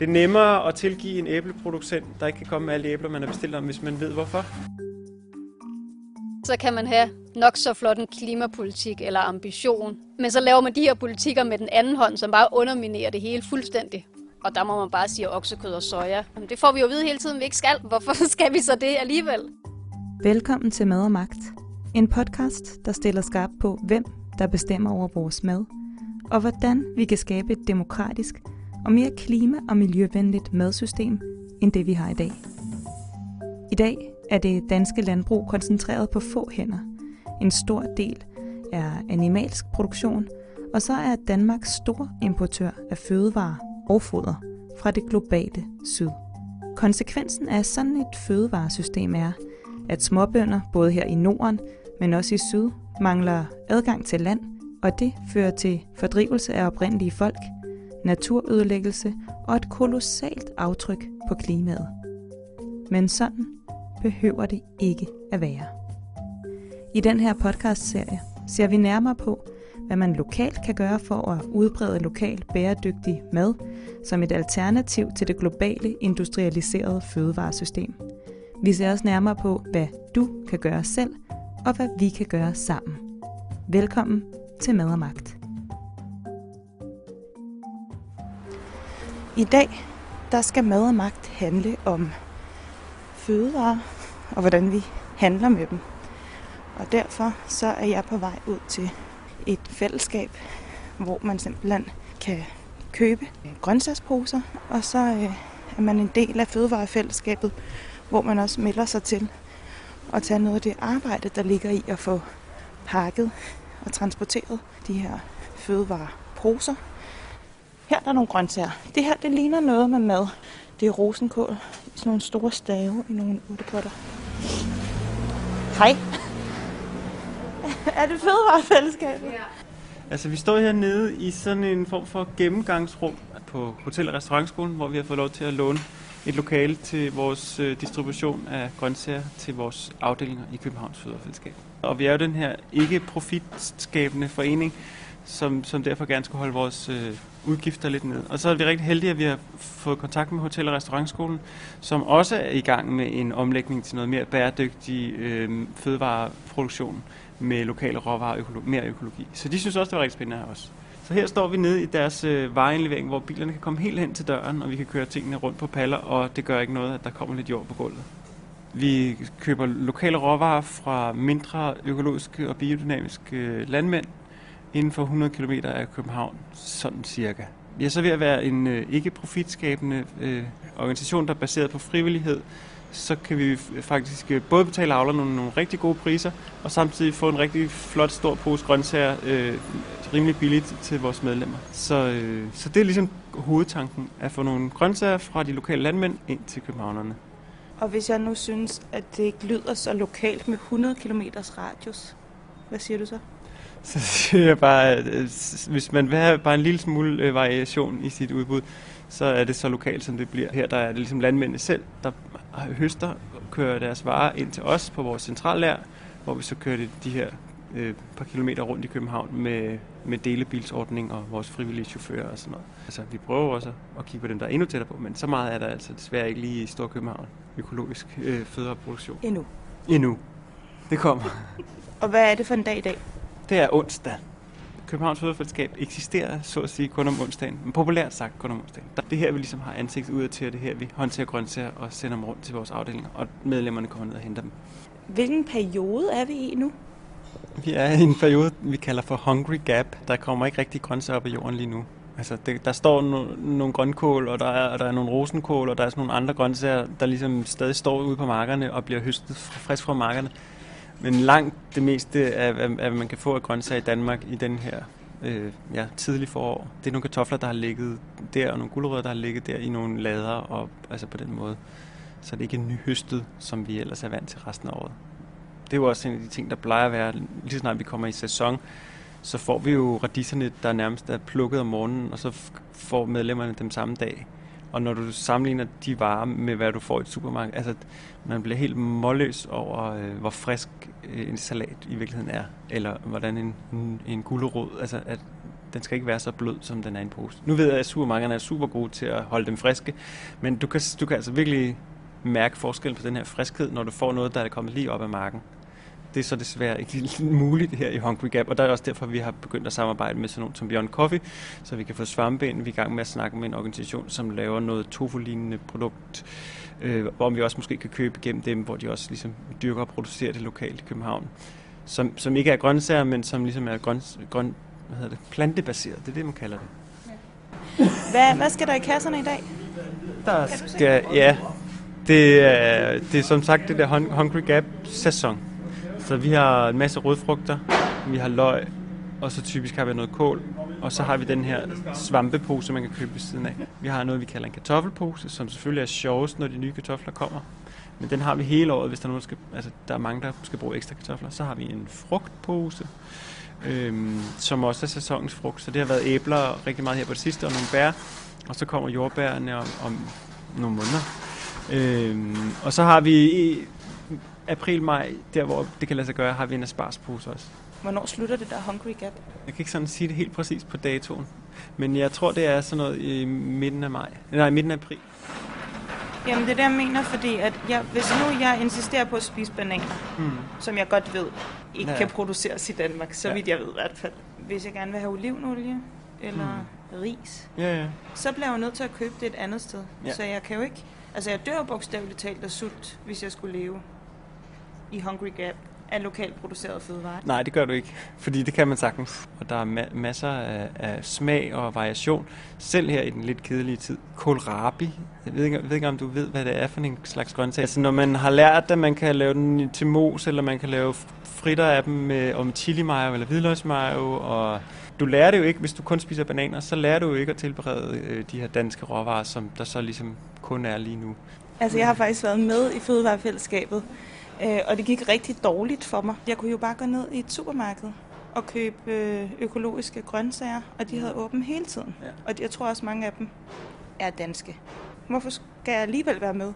Det er nemmere at tilgive en æbleproducent, der ikke kan komme med alle æbler, man har bestilt om, hvis man ved hvorfor. Så kan man have nok så flot en klimapolitik eller ambition, men så laver man de her politikker med den anden hånd, som bare underminerer det hele fuldstændig. Og der må man bare sige oksekød og soja. Jamen, det får vi jo at vide hele tiden, vi ikke skal. Hvorfor skal vi så det alligevel? Velkommen til Mad og Magt. En podcast, der stiller skarpt på, hvem der bestemmer over vores mad, og hvordan vi kan skabe et demokratisk og mere klima- og miljøvenligt madsystem, end det vi har i dag. I dag er det danske landbrug koncentreret på få hænder. En stor del er animalsk produktion, og så er Danmark stor importør af fødevarer og foder fra det globale syd. Konsekvensen af sådan et fødevaresystem er, at småbønder både her i Norden, men også i syd, mangler adgang til land, og det fører til fordrivelse af oprindelige folk, naturødelæggelse og et kolossalt aftryk på klimaet. Men sådan behøver det ikke at være. I den her podcastserie ser vi nærmere på, hvad man lokalt kan gøre for at udbrede lokal bæredygtig mad som et alternativ til det globale industrialiserede fødevaresystem. Vi ser også nærmere på, hvad du kan gøre selv, og hvad vi kan gøre sammen. Velkommen til Mad og Magt. I dag der skal Mad og Magt handle om fødevarer og hvordan vi handler med dem. Og derfor så er jeg på vej ud til et fællesskab, hvor man simpelthen kan købe grøntsagsposer, og så øh, er man en del af fødevarefællesskabet, hvor man også melder sig til at tage noget af det arbejde, der ligger i at få pakket og transporteret de her fødevareposer. Her er der nogle grøntsager. Det her, det ligner noget med mad. Det er rosenkål i sådan nogle store stave i nogle urtepotter. Hej. er det fødevarefællesskabet? Ja. Altså, vi står hernede i sådan en form for gennemgangsrum på Hotel- og Restaurantskolen, hvor vi har fået lov til at låne et lokale til vores øh, distribution af grøntsager til vores afdelinger i Københavns Fødevarefællesskab. Og vi er jo den her ikke profitskabende forening, som, som derfor gerne skulle holde vores øh, udgifter lidt ned. Og så er vi rigtig heldige, at vi har fået kontakt med Hotel- og Restaurantskolen, som også er i gang med en omlægning til noget mere bæredygtig øh, fødevareproduktion med lokale råvarer og mere økologi. Så de synes også, det var rigtig spændende her også. Så her står vi nede i deres øh, vejenlevering, hvor bilerne kan komme helt hen til døren, og vi kan køre tingene rundt på paller, og det gør ikke noget, at der kommer lidt jord på gulvet. Vi køber lokale råvarer fra mindre økologiske og biodynamiske øh, landmænd inden for 100 km af København, sådan cirka. Vi er så ved at være en øh, ikke profitskabende øh, organisation, der er baseret på frivillighed, så kan vi faktisk øh, både betale avlerne nogle, nogle rigtig gode priser, og samtidig få en rigtig flot stor pose grøntsager øh, rimelig billigt til vores medlemmer. Så, øh, så det er ligesom hovedtanken, at få nogle grøntsager fra de lokale landmænd ind til københavnerne. Og hvis jeg nu synes, at det ikke lyder så lokalt med 100 km radius, hvad siger du så? Så siger jeg bare, at hvis man vil have bare en lille smule variation i sit udbud, så er det så lokalt, som det bliver. Her der er det ligesom landmændene selv, der høster og kører deres varer ind til os på vores centrallær, hvor vi så kører det de her øh, par kilometer rundt i København med, med delebilsordning og vores frivillige chauffører og sådan noget. Altså, vi prøver også at kigge på dem, der er endnu tættere på, men så meget er der altså desværre ikke lige i Stor København. Økologisk øh, fødevareproduktion. Endnu. Endnu. Det kommer. og hvad er det for en dag i dag? Det er onsdag. Københavns Fødevarefællesskab eksisterer, så at sige, kun om onsdagen. Men populært sagt kun om onsdagen. Det her, vi ligesom har ansigt ud til, og det her, vi håndterer grøntsager og sender dem rundt til vores afdelinger, og medlemmerne kommer ned og henter dem. Hvilken periode er vi i nu? Vi er i en periode, vi kalder for Hungry Gap. Der kommer ikke rigtig grøntsager op af jorden lige nu. Altså, det, der står no, nogle grønkål, og der er, og der er nogle rosenkål, og der er sådan nogle andre grøntsager, der ligesom stadig står ude på markerne og bliver høstet frisk fra markerne. Men langt det meste af, af, af man kan få af grøntsager i Danmark i den her øh, ja, tidlig forår, det er nogle kartofler, der har ligget der, og nogle gulerødder, der har ligget der i nogle lader, og altså på den måde. Så det er ikke nyhøstet, som vi ellers er vant til resten af året. Det er jo også en af de ting, der plejer at være, lige snart vi kommer i sæson, så får vi jo radiserne, der nærmest er plukket om morgenen, og så får medlemmerne dem samme dag. Og når du sammenligner de varer med, hvad du får i et supermarked, altså man bliver helt målløs over, øh, hvor frisk øh, en salat i virkeligheden er, eller hvordan en, en, en gulerod, altså at den skal ikke være så blød, som den er i en pose. Nu ved jeg, at supermarkederne er super gode til at holde dem friske, men du kan, du kan altså virkelig mærke forskellen på den her friskhed, når du får noget, der er kommet lige op af marken. Det er så desværre ikke muligt her i Hungry Gap, og der er også derfor, vi har begyndt at samarbejde med sådan nogen som Beyond Coffee, så vi kan få svampe ind. Vi er i gang med at snakke med en organisation, som laver noget tofu-lignende produkt, øh, hvor vi også måske kan købe igennem dem, hvor de også ligesom dyrker og producerer det lokalt i København. Som, som ikke er grøntsager, men som ligesom er grøn, grøn, hvad hedder det, plantebaseret. Det er det, man kalder det. Hvad, hvad skal der i kasserne i dag? Der skal, ja, det er, det er som sagt det der Hungry Gap sæson. Så vi har en masse rødfrugter, vi har løg, og så typisk har vi noget kål, og så har vi den her svampepose, man kan købe ved siden af. Vi har noget, vi kalder en kartoffelpose, som selvfølgelig er sjovest, når de nye kartofler kommer. Men den har vi hele året, hvis der er, nogen, der, skal, altså, der er mange, der skal bruge ekstra kartofler. Så har vi en frugtpose, øhm, som også er sæsonens frugt. Så det har været æbler rigtig meget her på det sidste, og nogle bær. Og så kommer jordbærne om, om nogle måneder. Øhm, og så har vi i april-maj, der hvor det kan lade sig gøre, har vi en asparspose også. Hvornår slutter det der Hungry Gap? Jeg kan ikke sådan sige det helt præcis på datoen. Men jeg tror, det er sådan noget i midten af maj. Nej, midten af april. Jamen det er det, jeg mener, fordi at jeg, hvis nu jeg insisterer på at spise bananer, mm. som jeg godt ved ikke ja. kan produceres i Danmark, så ja. vidt jeg ved i hvert fald. Hvis jeg gerne vil have olivenolie eller mm. ris, ja, ja. så bliver jeg nødt til at købe det et andet sted. Ja. Så jeg kan jo ikke... Altså jeg dør bogstaveligt talt af sult, hvis jeg skulle leve i Hungry Gap af lokalt produceret fødevarer? Nej, det gør du ikke, fordi det kan man sagtens. Og der er ma- masser af, af smag og variation, selv her i den lidt kedelige tid. Kohlrabi, jeg ved, ikke, jeg ved ikke, om du ved, hvad det er for en slags grøntsag. Altså, når man har lært, at man kan lave den til mos, eller man kan lave fritter af dem med, om chili mayo eller hvidløgsmayo, og du lærer det jo ikke, hvis du kun spiser bananer, så lærer du jo ikke at tilberede øh, de her danske råvarer, som der så ligesom kun er lige nu. Altså, jeg har faktisk været med i Fødevarefællesskabet, og det gik rigtig dårligt for mig. Jeg kunne jo bare gå ned i et supermarked og købe øh, økologiske grøntsager, og de havde åbent hele tiden. Ja. Og jeg tror også, mange af dem er danske. Hvorfor skal jeg alligevel være med?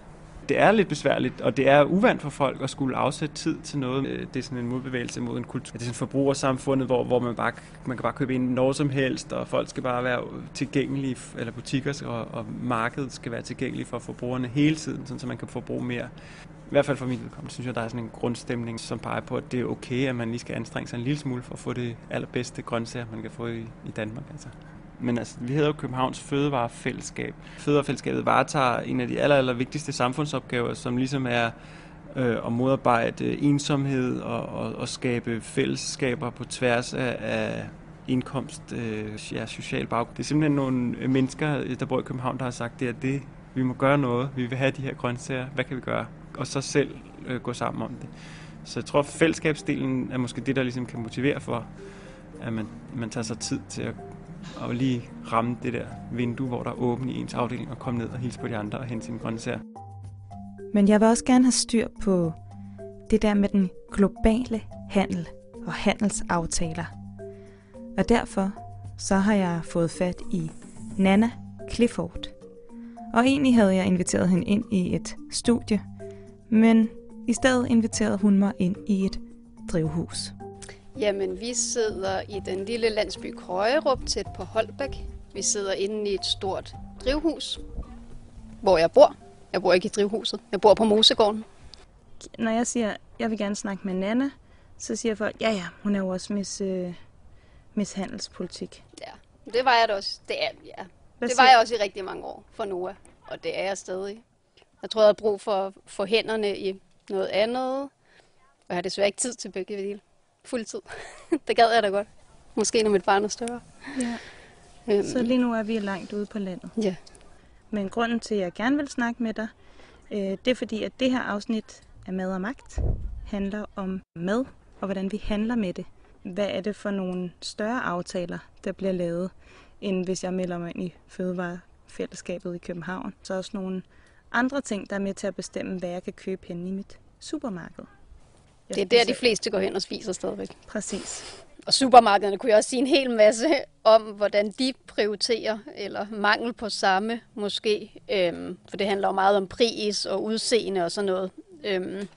Det er lidt besværligt, og det er uvandt for folk at skulle afsætte tid til noget. Øh, det er sådan en modbevægelse mod en kultur. Det er sådan forbrugersamfundet, hvor, hvor man, bare, man kan bare købe ind når som helst, og folk skal bare være tilgængelige, eller butikker og, og markedet skal være tilgængelige for forbrugerne hele tiden, sådan, så man kan forbruge mere. I hvert fald for min vedkommende synes jeg, der er sådan en grundstemning, som peger på, at det er okay, at man lige skal anstrenge sig en lille smule for at få det allerbedste grøntsager, man kan få i, i Danmark. Altså. Men altså, vi hedder jo Københavns Fødevarefællesskab. Fødevarefællesskabet varetager en af de aller, aller vigtigste samfundsopgaver, som ligesom er øh, at modarbejde ensomhed og, og, og skabe fællesskaber på tværs af, af indkomst, øh, ja, social baggrund. Det er simpelthen nogle mennesker, der bor i København, der har sagt, det er det, vi må gøre noget, vi vil have de her grøntsager, hvad kan vi gøre? og så selv øh, gå sammen om det. Så jeg tror, fællesskabsdelen er måske det, der ligesom kan motivere for, at man, man tager sig tid til at, og lige ramme det der vindue, hvor der er åbent i ens afdeling, og komme ned og hilse på de andre og hente sine grøntsager. Men jeg vil også gerne have styr på det der med den globale handel og handelsaftaler. Og derfor så har jeg fået fat i Nana Clifford. Og egentlig havde jeg inviteret hende ind i et studie men i stedet inviterede hun mig ind i et drivhus. Jamen, vi sidder i den lille landsby Krøjerup tæt på Holbæk. Vi sidder inde i et stort drivhus, hvor jeg bor. Jeg bor ikke i drivhuset. Jeg bor på Mosegården. Når jeg siger, jeg vil gerne snakke med Nana, så siger folk, ja ja, hun er jo også mis, øh, mishandelspolitik. Ja, det var jeg da også. Det, er, ja. det var jeg også i rigtig mange år for Noah, og det er jeg stadig. Jeg tror, jeg har brug for at få hænderne i noget andet. Og jeg har desværre ikke tid til begge dele. Fuldtid. det gad jeg da godt. Måske når mit barn er større. Ja. Øhm. Så lige nu er vi langt ude på landet. Ja. Men grunden til, at jeg gerne vil snakke med dig, øh, det er fordi, at det her afsnit af Mad og Magt handler om mad og hvordan vi handler med det. Hvad er det for nogle større aftaler, der bliver lavet, end hvis jeg melder mig ind i Fødevarefællesskabet i København. Så også nogle andre ting, der er med til at bestemme, hvad jeg kan købe hen i mit supermarked. Det er der, de fleste går hen og spiser stadigvæk. Præcis. Og supermarkederne kunne jeg også sige en hel masse om, hvordan de prioriterer, eller mangel på samme måske. Øhm, for det handler jo meget om pris og udseende og sådan noget. Øhm,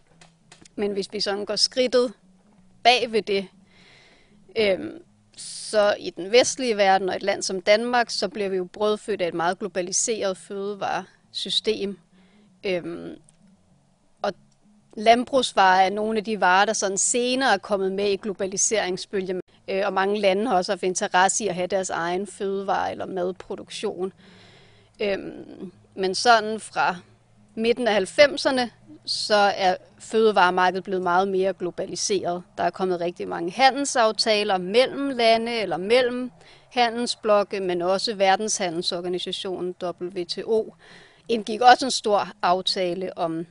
men hvis vi sådan går skridtet bag ved det, øhm, Så i den vestlige verden og et land som Danmark, så bliver vi jo brødfødt af et meget globaliseret fødevaresystem. Øhm, landbrugsvarer er nogle af de varer, der sådan senere er kommet med i globaliseringsbølgen. Øh, og mange lande har også haft interesse i at have deres egen fødevare- eller madproduktion. Øhm, men sådan fra midten af 90'erne, så er fødevaremarkedet blevet meget mere globaliseret. Der er kommet rigtig mange handelsaftaler mellem lande eller mellem handelsblokke, men også verdenshandelsorganisationen WTO indgik også en stor aftale om,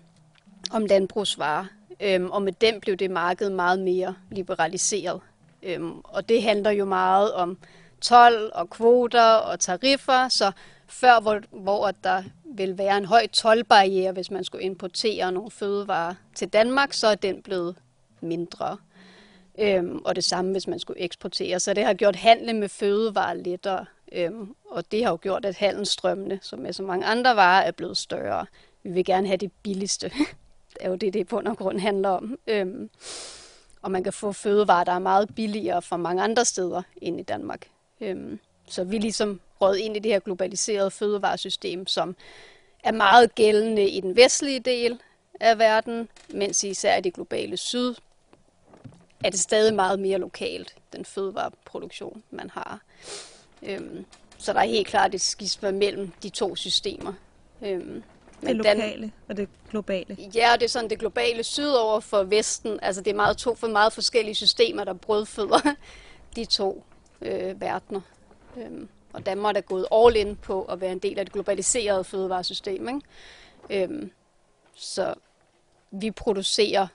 om landbrugsvarer, øhm, og med den blev det marked meget mere liberaliseret. Øhm, og det handler jo meget om tolv og kvoter og tariffer, så før hvor, hvor der vil være en høj tolvbarriere, hvis man skulle importere nogle fødevarer til Danmark, så er den blevet mindre. Øhm, og det samme, hvis man skulle eksportere. Så det har gjort handlen med fødevarer lettere. Øhm, og det har jo gjort, at handelsstrømmene, som med så mange andre varer, er blevet større. Vi vil gerne have det billigste. er jo det, det på grund handler om. Øhm, og man kan få fødevarer, der er meget billigere fra mange andre steder end i Danmark. Øhm, så vi ligesom råd ind i det her globaliserede fødevaresystem, som er meget gældende i den vestlige del af verden, mens især i det globale syd er det stadig meget mere lokalt, den fødevareproduktion, man har. Øhm, så der er helt klart et skisma mellem de to systemer. Øhm, men det lokale den, og det globale. Ja, det er sådan det globale syd over for Vesten. Altså det er meget to for meget forskellige systemer, der brødføder de to øh, verdener. Øhm, og Danmark er gået all in på at være en del af det globaliserede fødevaresystem. Ikke? Øhm, så vi producerer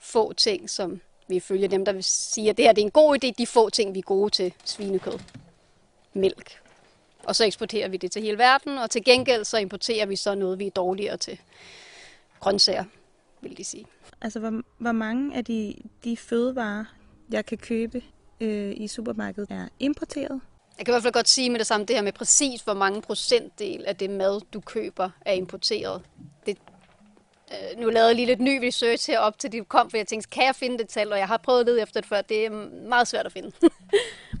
få ting, som vi følger dem, der vil sige, at det her det er en god idé, de få ting, vi er gode til, svinekød, mælk. Og så eksporterer vi det til hele verden, og til gengæld så importerer vi så noget, vi er dårligere til. Grøntsager, vil de sige. Altså, hvor, hvor mange af de, de fødevarer, jeg kan købe øh, i supermarkedet, er importeret? Jeg kan i hvert fald godt sige med det samme, det her med præcis, hvor mange procentdel af det mad, du køber, er importeret. Det, Øh, nu lavede jeg lige lidt ny research her op til de kom, for jeg tænkte, kan jeg finde det tal? Og jeg har prøvet at efter det før, det er meget svært at finde.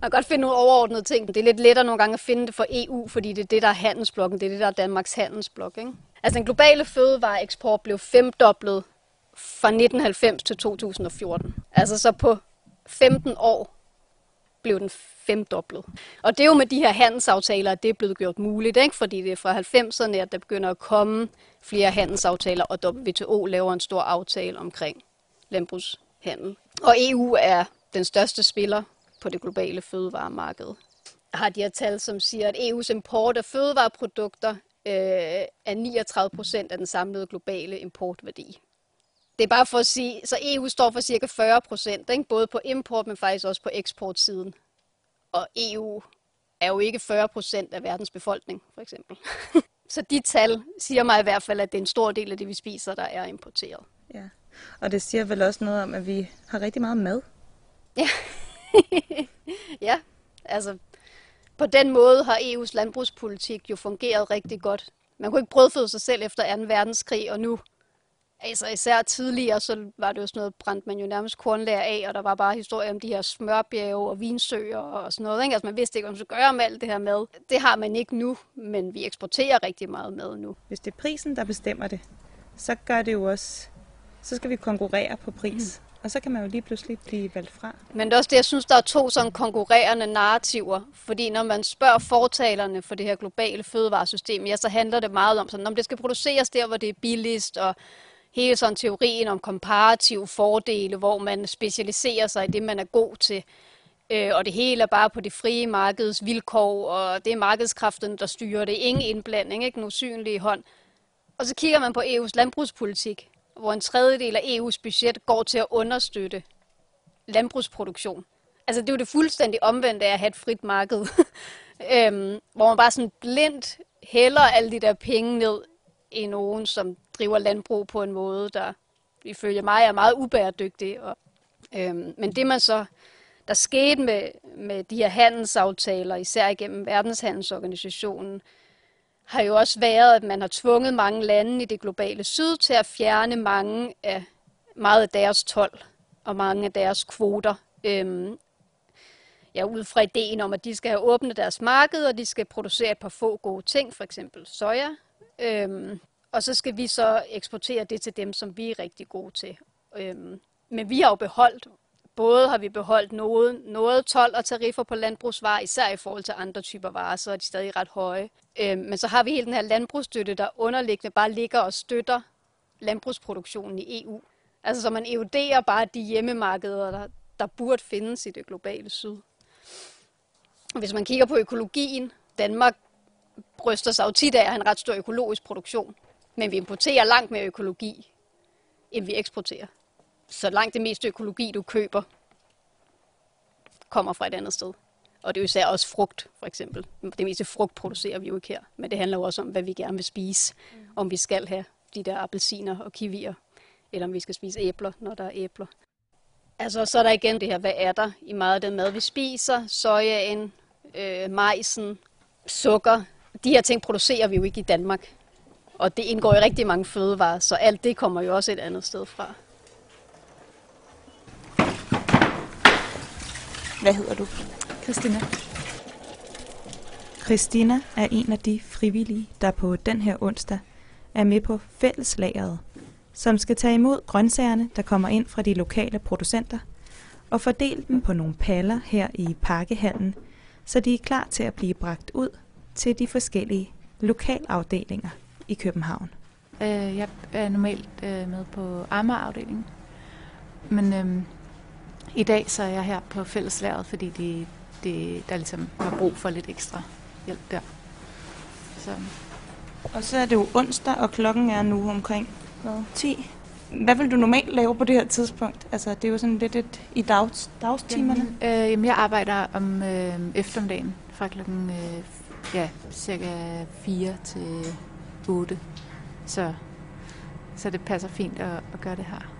Man kan godt finde nogle overordnede ting. Det er lidt lettere nogle gange at finde det for EU, fordi det er det, der er handelsblokken. Det er det, der er Danmarks handelsblok. Ikke? Altså den globale fødevareeksport blev femdoblet fra 1990 til 2014. Altså så på 15 år blev den femdoblet. Og det er jo med de her handelsaftaler, at det er blevet gjort muligt, ikke? fordi det er fra 90'erne, at der begynder at komme flere handelsaftaler, og WTO laver en stor aftale omkring landbrugshandel. Og EU er den største spiller på det globale fødevaremarked. Har de her tal, som siger, at EU's import af fødevareprodukter øh, er 39 procent af den samlede globale importværdi. Det er bare for at sige, så EU står for cirka 40 procent, både på import, men faktisk også på eksportsiden. Og EU er jo ikke 40 procent af verdens befolkning, for eksempel. så de tal siger mig i hvert fald, at det er en stor del af det, vi spiser, der er importeret. Ja, og det siger vel også noget om, at vi har rigtig meget mad. Ja, ja altså på den måde har EU's landbrugspolitik jo fungeret rigtig godt. Man kunne ikke brødføde sig selv efter 2. verdenskrig, og nu Altså især tidligere, så var det jo sådan noget, brændte man jo nærmest kornlager af, og der var bare historier om de her smørbjerge og vinsøer og sådan noget. Ikke? Altså man vidste ikke, hvad man skulle gøre med alt det her mad. Det har man ikke nu, men vi eksporterer rigtig meget mad nu. Hvis det er prisen, der bestemmer det, så gør det jo også, så skal vi konkurrere på pris. Mm. Og så kan man jo lige pludselig blive valgt fra. Men det er også det, jeg synes, der er to sådan konkurrerende narrativer. Fordi når man spørger fortalerne for det her globale fødevaresystem, ja, så handler det meget om, sådan, om det skal produceres der, hvor det er billigst, og hele sådan teorien om komparative fordele, hvor man specialiserer sig i det, man er god til. Øh, og det hele er bare på det frie markeds vilkår, og det er markedskraften, der styrer det. Ingen indblanding, ikke nogen usynlig hånd. Og så kigger man på EU's landbrugspolitik, hvor en tredjedel af EU's budget går til at understøtte landbrugsproduktion. Altså det er jo det fuldstændig omvendte af at have et frit marked, øhm, hvor man bare sådan blindt hælder alle de der penge ned i nogen, som driver landbrug på en måde, der ifølge mig er meget ubæredygtig. Og, øhm, men det man så, der skete med, med de her handelsaftaler, især igennem verdenshandelsorganisationen, har jo også været, at man har tvunget mange lande i det globale syd til at fjerne mange af meget af deres tolv og mange af deres kvoter. Øhm, ja, ud fra ideen om, at de skal have åbnet deres marked, og de skal producere et par få gode ting, for eksempel soja. Øhm, og så skal vi så eksportere det til dem, som vi er rigtig gode til. Øhm, men vi har jo beholdt, både har vi beholdt noget, noget 12 og tariffer på landbrugsvarer, især i forhold til andre typer varer, så er de stadig ret høje. Øhm, men så har vi hele den her landbrugsstøtte, der underliggende bare ligger og støtter landbrugsproduktionen i EU. Altså så man evoderer bare de hjemmemarkeder, der, der burde findes i det globale syd. Hvis man kigger på økologien, Danmark bryster sig jo tit af at have en ret stor økologisk produktion. Men vi importerer langt mere økologi, end vi eksporterer. Så langt det meste økologi, du køber, kommer fra et andet sted. Og det er jo især også frugt, for eksempel. Det meste frugt producerer vi jo ikke her. Men det handler jo også om, hvad vi gerne vil spise. Mm. Om vi skal have de der appelsiner og kiwier, eller om vi skal spise æbler, når der er æbler. Altså, så er der igen det her, hvad er der i meget af den mad, vi spiser? Sojaen, øh, majsen, sukker. De her ting producerer vi jo ikke i Danmark. Og det indgår i rigtig mange fødevarer, så alt det kommer jo også et andet sted fra. Hvad hedder du? Christina. Christina er en af de frivillige, der på den her onsdag er med på fælleslageret, som skal tage imod grøntsagerne, der kommer ind fra de lokale producenter, og fordele dem på nogle paller her i Parkehallen, så de er klar til at blive bragt ud til de forskellige lokalafdelinger i København. Øh, jeg er normalt øh, med på Amager-afdelingen, men øh, i dag så er jeg her på fælleslæret, fordi de, de, der ligesom har brug for lidt ekstra hjælp der. Så. Og så er det jo onsdag, og klokken er nu omkring hvad, 10. Hvad vil du normalt lave på det her tidspunkt? Altså, det er jo sådan lidt et, i dags, dagstimerne. Jamen, øh, jamen, jeg arbejder om øh, eftermiddagen fra klokken øh, ja, cirka 4 til 8. Så, så det passer fint at, at gøre det her.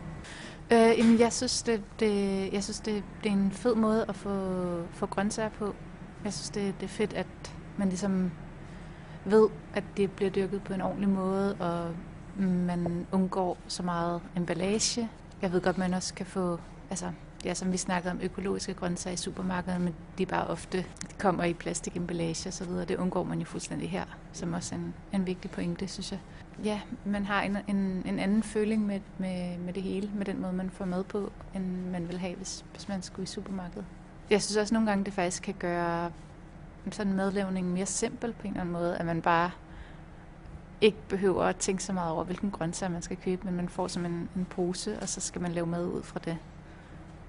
Øh, jamen, jeg synes, det, det, jeg synes det, det er en fed måde at få, få grøntsager på. Jeg synes, det, det er fedt, at man ligesom ved, at det bliver dyrket på en ordentlig måde, og man undgår så meget emballage. Jeg ved godt, man også kan få, altså, ja, som vi snakkede om, økologiske grøntsager i supermarkedet, men de bare ofte de kommer i plastikemballage og så videre. Det undgår man jo fuldstændig her, som også er en, en vigtig pointe, synes jeg. Ja, man har en, en, en anden føling med, med, med det hele, med den måde, man får mad på, end man vil have, hvis, hvis man skulle i supermarkedet. Jeg synes også nogle gange, det faktisk kan gøre sådan madlavning mere simpel på en eller anden måde, at man bare ikke behøver at tænke så meget over, hvilken grøntsager man skal købe, men man får som en, en pose, og så skal man lave mad ud fra det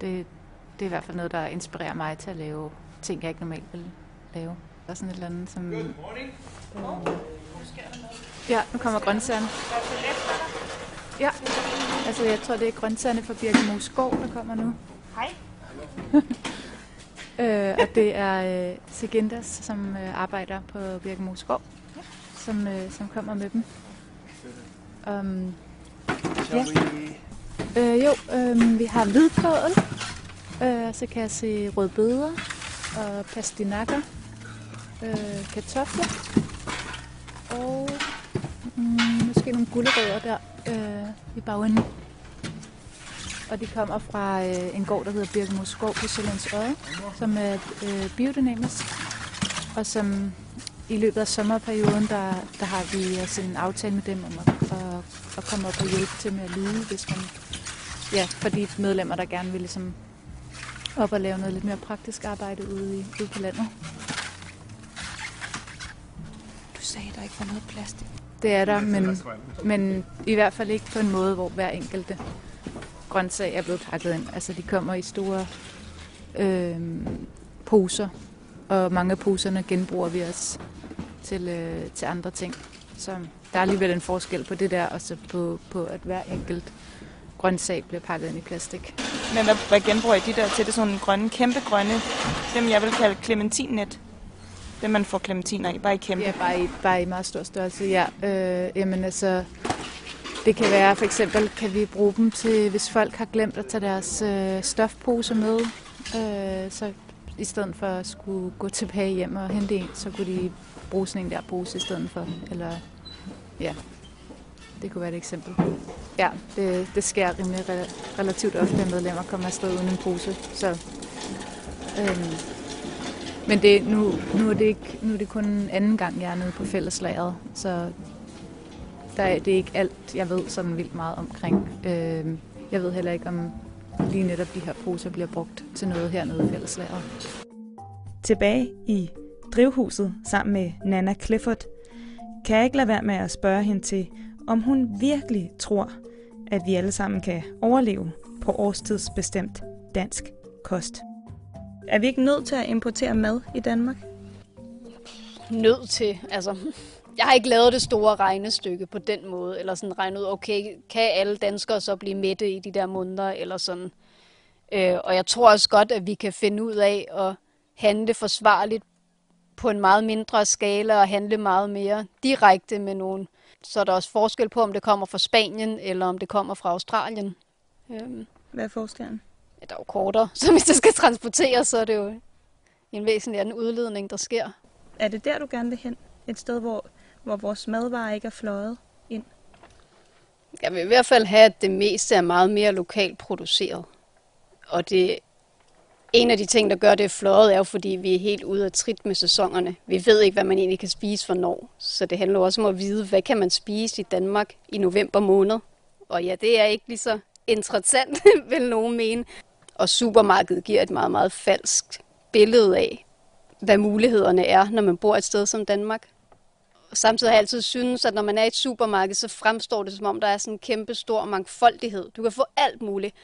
det. Det er i hvert fald noget, der inspirerer mig til at lave ting, jeg ikke normalt vil lave. Der er sådan et eller andet, som... Good morning. Øh, ja, nu kommer grøntsagerne. Ja, altså jeg tror, det er grøntsagerne fra Birkemo Skov, der kommer nu. Hej. øh, og det er øh, Segendas, som øh, arbejder på Birkemo Skov som, øh, som kommer med dem. Um, ja. Øh, jo, øh, vi har hvidkål, øh, så kan jeg se rødbeder og pastinakker, øh, kartofler og mm, måske nogle gulerødder der øh, i bagenden. Og de kommer fra øh, en gård, der hedder Birkemo Skov på Sjællands Øje, som er øh, biodynamisk, og som i løbet af sommerperioden, der, der har vi altså en aftale med dem om at, at, at komme op og hjælpe til med at lide, hvis man, ja, for de medlemmer, der gerne vil ligesom op og lave noget lidt mere praktisk arbejde ude, i, ude på landet. Du sagde, der ikke var noget plastik. Det er der, men, men i hvert fald ikke på en måde, hvor hver enkelte grøntsag er blevet pakket ind. Altså de kommer i store øh, poser, og mange af poserne genbruger vi også til, øh, til andre ting. Så der er alligevel en forskel på det der, og så på, på at hver enkelt grøntsag bliver pakket ind i plastik. Men hvad, hvad genbruger I de der til? Det er sådan nogle grønne, kæmpe grønne, dem jeg vil kalde clementinnet. Det man får clementiner i, bare i kæmpe. Ja, bare i, bare i meget stor størrelse, ja. Øh, jamen altså, det kan være, for eksempel kan vi bruge dem til, hvis folk har glemt at tage deres øh, stofpose med, øh, så i stedet for at skulle gå tilbage hjem og hente en, så kunne de bruge sådan en der pose i stedet for. Eller ja, det kunne være et eksempel. Ja, det, det sker rimelig relativt ofte, at medlemmer kommer afsted uden en pose. Så øhm, Men det, nu, nu, er det ikke, nu er det kun anden gang, jeg er nede på fælleslageret, så der er, det er ikke alt, jeg ved sådan vildt meget omkring. Øhm, jeg ved heller ikke, om lige netop de her poser bliver brugt til noget hernede i fælleslageret. Tilbage i drivhuset sammen med Nana Clifford, kan jeg ikke lade være med at spørge hende til, om hun virkelig tror, at vi alle sammen kan overleve på årstidsbestemt dansk kost. Er vi ikke nødt til at importere mad i Danmark? Nødt til, altså... Jeg har ikke lavet det store regnestykke på den måde, eller sådan regnet ud, okay, kan alle danskere så blive mætte i de der måneder, eller sådan. Øh, og jeg tror også godt, at vi kan finde ud af at handle forsvarligt på en meget mindre skala og handle meget mere direkte med nogen. Så er der også forskel på, om det kommer fra Spanien eller om det kommer fra Australien. Øhm. Hvad er forskellen? Ja, der er jo kortere, så hvis det skal transporteres, så er det jo en væsentlig anden udledning, der sker. Er det der, du gerne vil hen? Et sted, hvor, hvor vores madvarer ikke er fløjet ind? Jeg vil i hvert fald have, at det meste er meget mere lokalt produceret. Og det en af de ting, der gør det fløjet, er jo, fordi vi er helt ude af trit med sæsonerne. Vi ved ikke, hvad man egentlig kan spise for når. Så det handler også om at vide, hvad kan man spise i Danmark i november måned. Og ja, det er ikke lige så interessant, vil nogen mene. Og supermarkedet giver et meget, meget falsk billede af, hvad mulighederne er, når man bor et sted som Danmark. Og samtidig har jeg altid synes, at når man er i et supermarked, så fremstår det som om, der er sådan en kæmpe stor mangfoldighed. Du kan få alt muligt.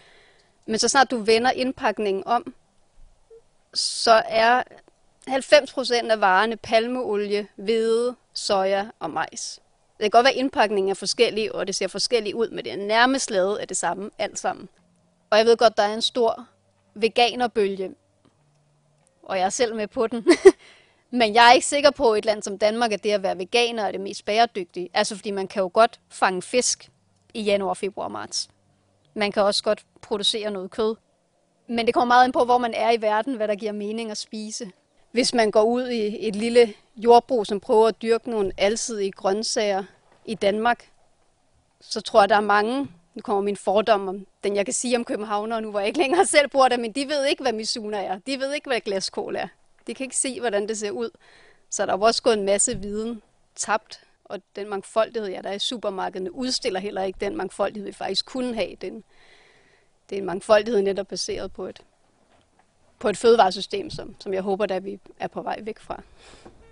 Men så snart du vender indpakningen om, så er 90% af varerne palmeolie, hvede, soja og majs. Det kan godt være, at indpakningen er forskellig, og det ser forskelligt ud, men det er nærmest lavet af det samme alt sammen. Og jeg ved godt, der er en stor veganerbølge, og jeg er selv med på den. men jeg er ikke sikker på, at et land som Danmark, at det at være veganer er det mest bæredygtige. Altså fordi man kan jo godt fange fisk i januar, februar og marts. Man kan også godt producere noget kød. Men det kommer meget ind på, hvor man er i verden, hvad der giver mening at spise. Hvis man går ud i et lille jordbrug, som prøver at dyrke nogle alsidige grøntsager i Danmark, så tror jeg, der er mange, nu kommer min fordom om den, jeg kan sige om københavner, nu hvor jeg ikke længere selv bor der, men de ved ikke, hvad misuna er. De ved ikke, hvad glaskål er. De kan ikke se, hvordan det ser ud. Så der er også gået en masse viden tabt, og den mangfoldighed, ja, der er i supermarkederne, udstiller heller ikke den mangfoldighed, vi faktisk kunne have. Den, det er en mangfoldighed netop baseret på et, på et fødevaresystem, som, som jeg håber, at vi er på vej væk fra.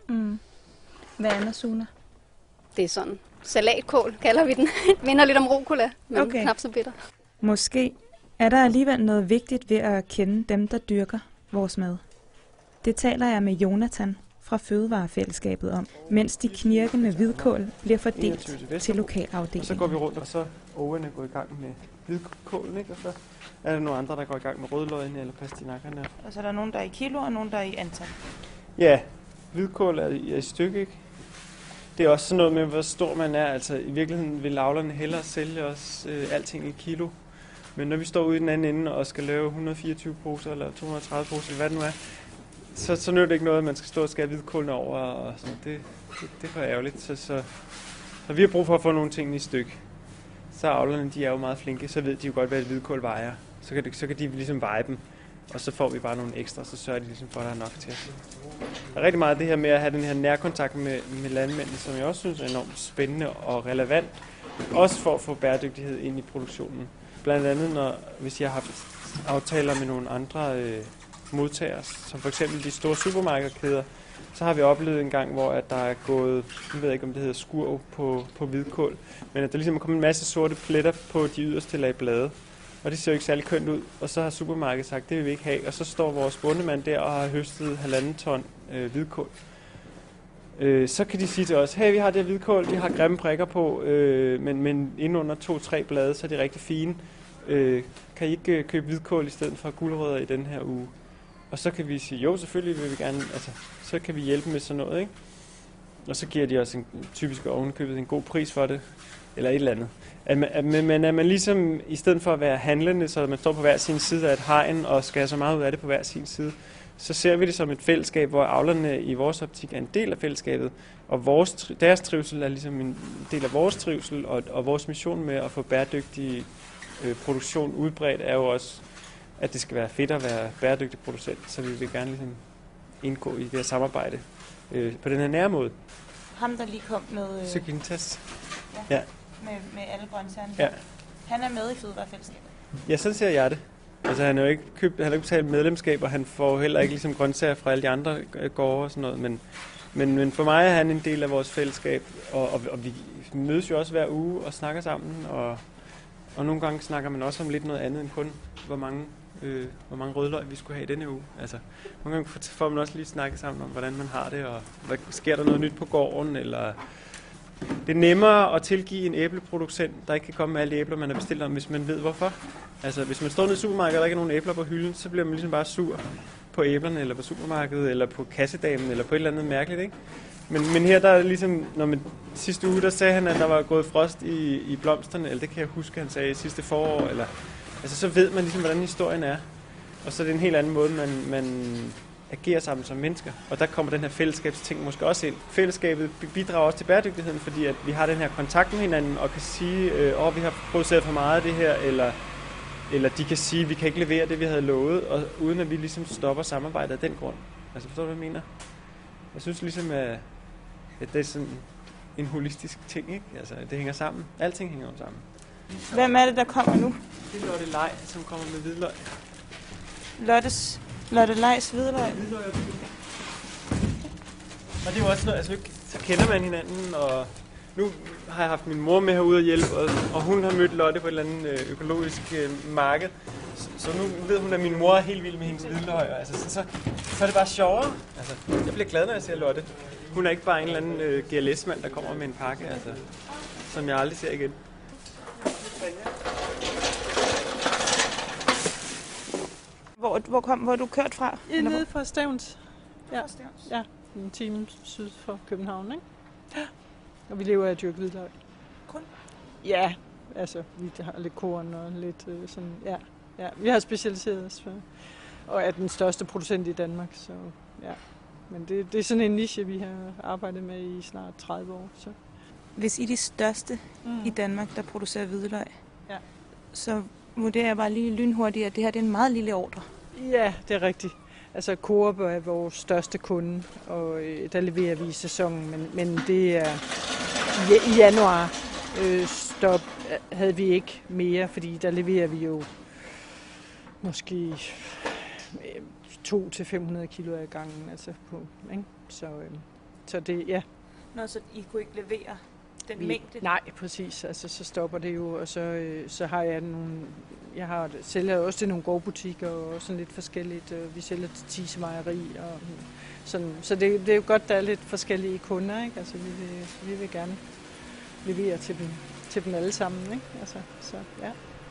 Mm. Hvad er Masuna? Det er sådan salatkål, kalder vi den. Minder lidt om rucola, men okay. knap så bitter. Måske er der alligevel noget vigtigt ved at kende dem, der dyrker vores mad. Det taler jeg med Jonathan fra Fødevarefællesskabet om, mens de knirkende hvidkål bliver fordelt til lokalafdelingen. så går vi rundt, og så overne går i gang med hvidkålen, ikke? og så er der nogle andre, der går i gang med rødløgene eller pastinakkerne. Og så er der nogen, der er i kilo, og nogen, der er i antal? Ja, hvidkål er i, er i stykke, ikke? Det er også sådan noget med, hvor stor man er. Altså, i virkeligheden vil lavlerne hellere sælge os øh, alting i kilo. Men når vi står ude i den anden ende og skal lave 124 poser eller 230 poser, eller hvad det nu er, så, så nytter det ikke noget, at man skal stå og skære hvidkålene over. Og sådan. Det, det, det er for ærgerligt. Så, så, så vi har brug for at få nogle ting i stykke så avlerne, de er jo meget flinke, så ved de jo godt, hvad et hvidkål vejer. Så kan, de, så kan de ligesom veje dem, og så får vi bare nogle ekstra, så sørger de ligesom for, at der er nok til os. Der er rigtig meget det her med at have den her nærkontakt med, med landmændene, som jeg også synes er enormt spændende og relevant, også for at få bæredygtighed ind i produktionen. Blandt andet, når, hvis jeg har haft aftaler med nogle andre øh, modtager, som for eksempel de store supermarkedskæder, så har vi oplevet en gang, hvor at der er gået, jeg ved ikke om det hedder skurv på, på hvidkål, men at der ligesom er kommet en masse sorte pletter på de yderste lag blade. Og det ser jo ikke særlig kønt ud. Og så har supermarkedet sagt, det vil vi ikke have. Og så står vores bondemand der og har høstet halvanden ton øh, hvidkål. Øh, så kan de sige til os, hey, vi har det hvidkål, de har grimme prikker på, øh, men, men under to-tre blade, så er de rigtig fine. Øh, kan I ikke øh, købe hvidkål i stedet for guldrødder i den her uge? Og så kan vi sige, jo, selvfølgelig vil vi gerne, altså, så kan vi hjælpe med sådan noget, ikke? Og så giver de os en, typisk ovenkøbet en god pris for det, eller et eller andet. At man, at, men er man ligesom, i stedet for at være handlende, så man står på hver sin side af et hegn, og skal have så meget ud af det på hver sin side, så ser vi det som et fællesskab, hvor avlerne i vores optik er en del af fællesskabet, og vores, deres trivsel er ligesom en del af vores trivsel, og, og vores mission med at få bæredygtig øh, produktion udbredt er jo også at det skal være fedt at være bæredygtig producent, så vi vil gerne ligesom indgå i det her samarbejde øh, på den her nære måde. Ham, der lige kom med, øh, Sukintas. med, med alle grøntsagerne. Ja. Han er med i Fødevarefællesskabet. Ja, sådan ser jeg det. Altså, han har jo ikke købt, han har ikke betalt medlemskab, og han får heller ikke ligesom grøntsager fra alle de andre øh, gårde og sådan noget, men, men, men for mig er han en del af vores fællesskab, og, og, og vi mødes jo også hver uge og snakker sammen, og, og nogle gange snakker man også om lidt noget andet end kun, hvor mange, øh, hvor mange rødløg vi skulle have i denne uge. Altså, nogle gange får man også lige snakket sammen om, hvordan man har det, og hvad, sker der noget nyt på gården, eller det er nemmere at tilgive en æbleproducent, der ikke kan komme med alle de æbler, man har bestilt om, hvis man ved hvorfor. Altså, hvis man står nede i supermarkedet, og der ikke er nogen æbler på hylden, så bliver man ligesom bare sur på æblerne, eller på supermarkedet, eller på kassedamen, eller på et eller andet mærkeligt, ikke? Men, men her der er ligesom, når man, sidste uge, der sagde han, at der var gået frost i, i blomsterne, eller det kan jeg huske, han sagde sidste forår, eller, altså så ved man ligesom, hvordan historien er. Og så er det en helt anden måde, man, man agerer sammen som mennesker. Og der kommer den her fællesskabsting måske også ind. Fællesskabet bidrager også til bæredygtigheden, fordi at vi har den her kontakt med hinanden, og kan sige, øh, åh, vi har produceret for meget af det her, eller, eller de kan sige, vi kan ikke levere det, vi havde lovet, og uden at vi ligesom stopper samarbejdet af den grund. Altså forstår du, hvad jeg mener? Jeg synes ligesom, at, at det er sådan en holistisk ting, ikke? Altså, det hænger sammen. Alting hænger sammen. Hvem er det, der kommer nu? Det er Lotte Lej, som kommer med hvidløg. Lottes, Lotte Lejs hvidløg. Hvidløg og. Og det er jo også noget, altså så kender man hinanden, og nu har jeg haft min mor med herude og hjælpe, og, og hun har mødt Lotte på et eller andet øh, økologisk øh, marked. Så, så nu ved hun, at min mor er helt vild med hendes hvidløg. og Altså, så, så, så er det bare sjovere. Altså, jeg bliver glad, når jeg ser Lotte. Hun er ikke bare en eller anden øh, GLS-mand, der kommer med en pakke, altså, som jeg aldrig ser igen. Hvor, hvor, kom, hvor er du kørt fra? Eller nede fra Stævns. Ja, ja. En time syd for København, ikke? Og vi lever af at dyrke hvidløg. Kun? Ja, altså vi har lidt korn og lidt øh, sådan, ja. ja. Vi har specialiseret os for, og er den største producent i Danmark, så ja. Men det, det er sådan en niche, vi har arbejdet med i snart 30 år. Så. Hvis I er de største Mm. i Danmark, der producerer hvidløg, Ja. så vurderer jeg bare lige lynhurtigt, at det her det er en meget lille ordre. Ja, det er rigtigt. Altså Coop er vores største kunde, og øh, der leverer vi i sæsonen, men, men det er i, i januar øh, stop øh, havde vi ikke mere, fordi der leverer vi jo måske øh, 2 til 500 kilo ad gangen, altså på, ikke? Så, øh, så det, ja. Nå, så I kunne ikke levere den Vi- mængde? Nej, præcis. Altså, så stopper det jo, og så, øh, så har jeg nogle... Jeg har, sælger også til nogle gårdbutikker og sådan lidt forskelligt. Øh, vi sælger til Tise Mejeri og sådan. Så det, det er jo godt, der er lidt forskellige kunder, ikke? Altså, vi vil, vi vil gerne levere til dem, til dem alle sammen, ikke? Altså, så, ja.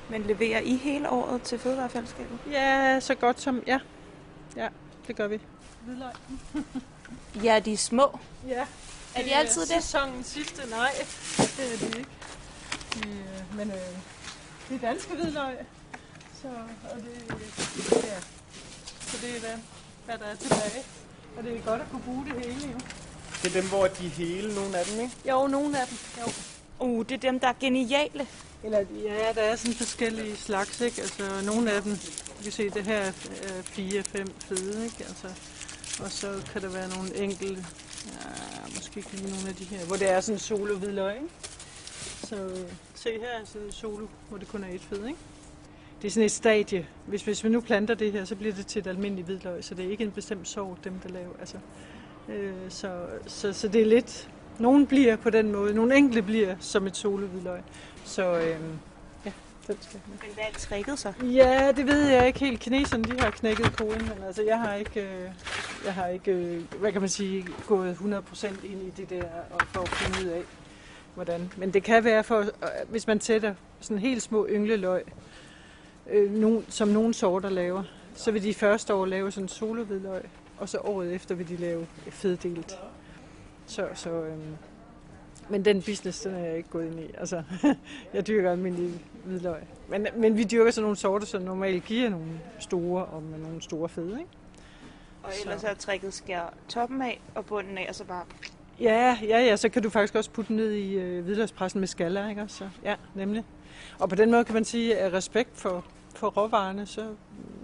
Men leverer I hele året til Fødevarefællesskabet? ja, så godt som... Ja, ja det gør vi. Hvidløg. Ja, de er små. Ja. Er de altid det? Sæsonens sidste, nej. Det er de ikke. De, øh, men øh, det er danske hvidløg. Så, og det, ja. så det er hvad, hvad der er tilbage. Og det er godt at kunne bruge det hele jo. Det er dem, hvor de er hele, nogle af dem, ikke? Jo, nogle af dem. Jo. Uh, det er dem, der er geniale. Eller, ja, der er sådan forskellige slags, ikke? Altså, nogle af dem, du kan se, det her er fire, fem fede, ikke? Altså, og så kan der være nogle enkelte, ja, måske ikke lige nogle af de her, hvor det er sådan solo hvidløg, ikke? Så se her er sådan en solo, hvor det kun er et fed, ikke? Det er sådan et stadie. Hvis, hvis vi nu planter det her, så bliver det til et almindeligt hvidløg, så det er ikke en bestemt sort, dem der laver. Altså, øh, så, så, så det er lidt... Nogle bliver på den måde, nogle enkelte bliver som et solo hvidløg. Så øh, jeg med. Men hvad er tricket så? Ja, det ved jeg ikke helt. Kineserne de har knækket koden, men altså, jeg har ikke, øh, jeg har ikke øh, hvad kan man sige, gået 100% ind i det der og for at finde ud af, hvordan. Men det kan være, for, øh, hvis man sætter sådan helt små yngleløg, øh, nogen, som nogle sorter laver, så vil de første år lave sådan solohvidløg, og så året efter vil de lave feddelt. Så, så øh, men den business, den er jeg ikke gået ind i. Altså, jeg dyrker almindelig hvidløg. Men, men vi dyrker sådan nogle sorter, som normalt giver nogle store og med nogle store fede, ikke? Og ellers er tricket skær toppen af og bunden af, og så bare... Ja, ja, ja, så kan du faktisk også putte den ned i øh, hvidløgspressen med skaller, ikke? Så, ja, nemlig. Og på den måde kan man sige, at respekt for for råvarerne, så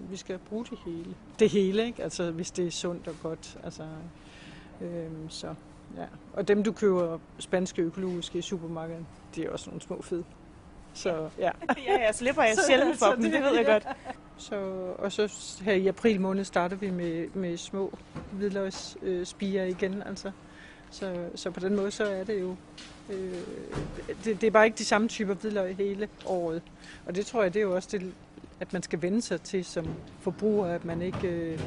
vi skal bruge det hele. Det hele, ikke? Altså, hvis det er sundt og godt. Altså, øhm, så, ja. Og dem, du køber spanske økologiske i supermarkedet, de er også nogle små fede. Så ja. ja, jeg slipper jeg sjældent for dem, det, det ved jeg godt. Så, og så her i april måned starter vi med, med små hvidløgsspiger øh, igen. Altså. Så, så på den måde så er det jo øh, det, det er bare ikke de samme typer hvidløg hele året. Og det tror jeg, det er jo også det, at man skal vende sig til som forbruger, at man ikke øh,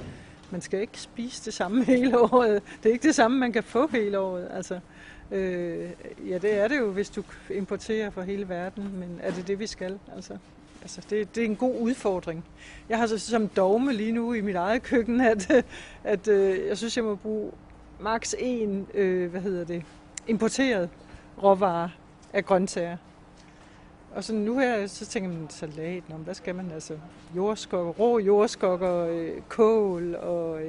man skal ikke spise det samme hele året. Det er ikke det samme, man kan få hele året. Altså, øh, ja, det er det jo, hvis du importerer fra hele verden, men er det det, vi skal? Altså, altså det, det er en god udfordring. Jeg har så som dogme lige nu i mit eget køkken, at, at øh, jeg synes, jeg må bruge maks en, øh, hvad hedder det, importeret råvarer af grøntsager. Og så nu her, så tænker man salat, Nå, hvad skal man altså? Jordskokker, rå jordskokker, øh, kål og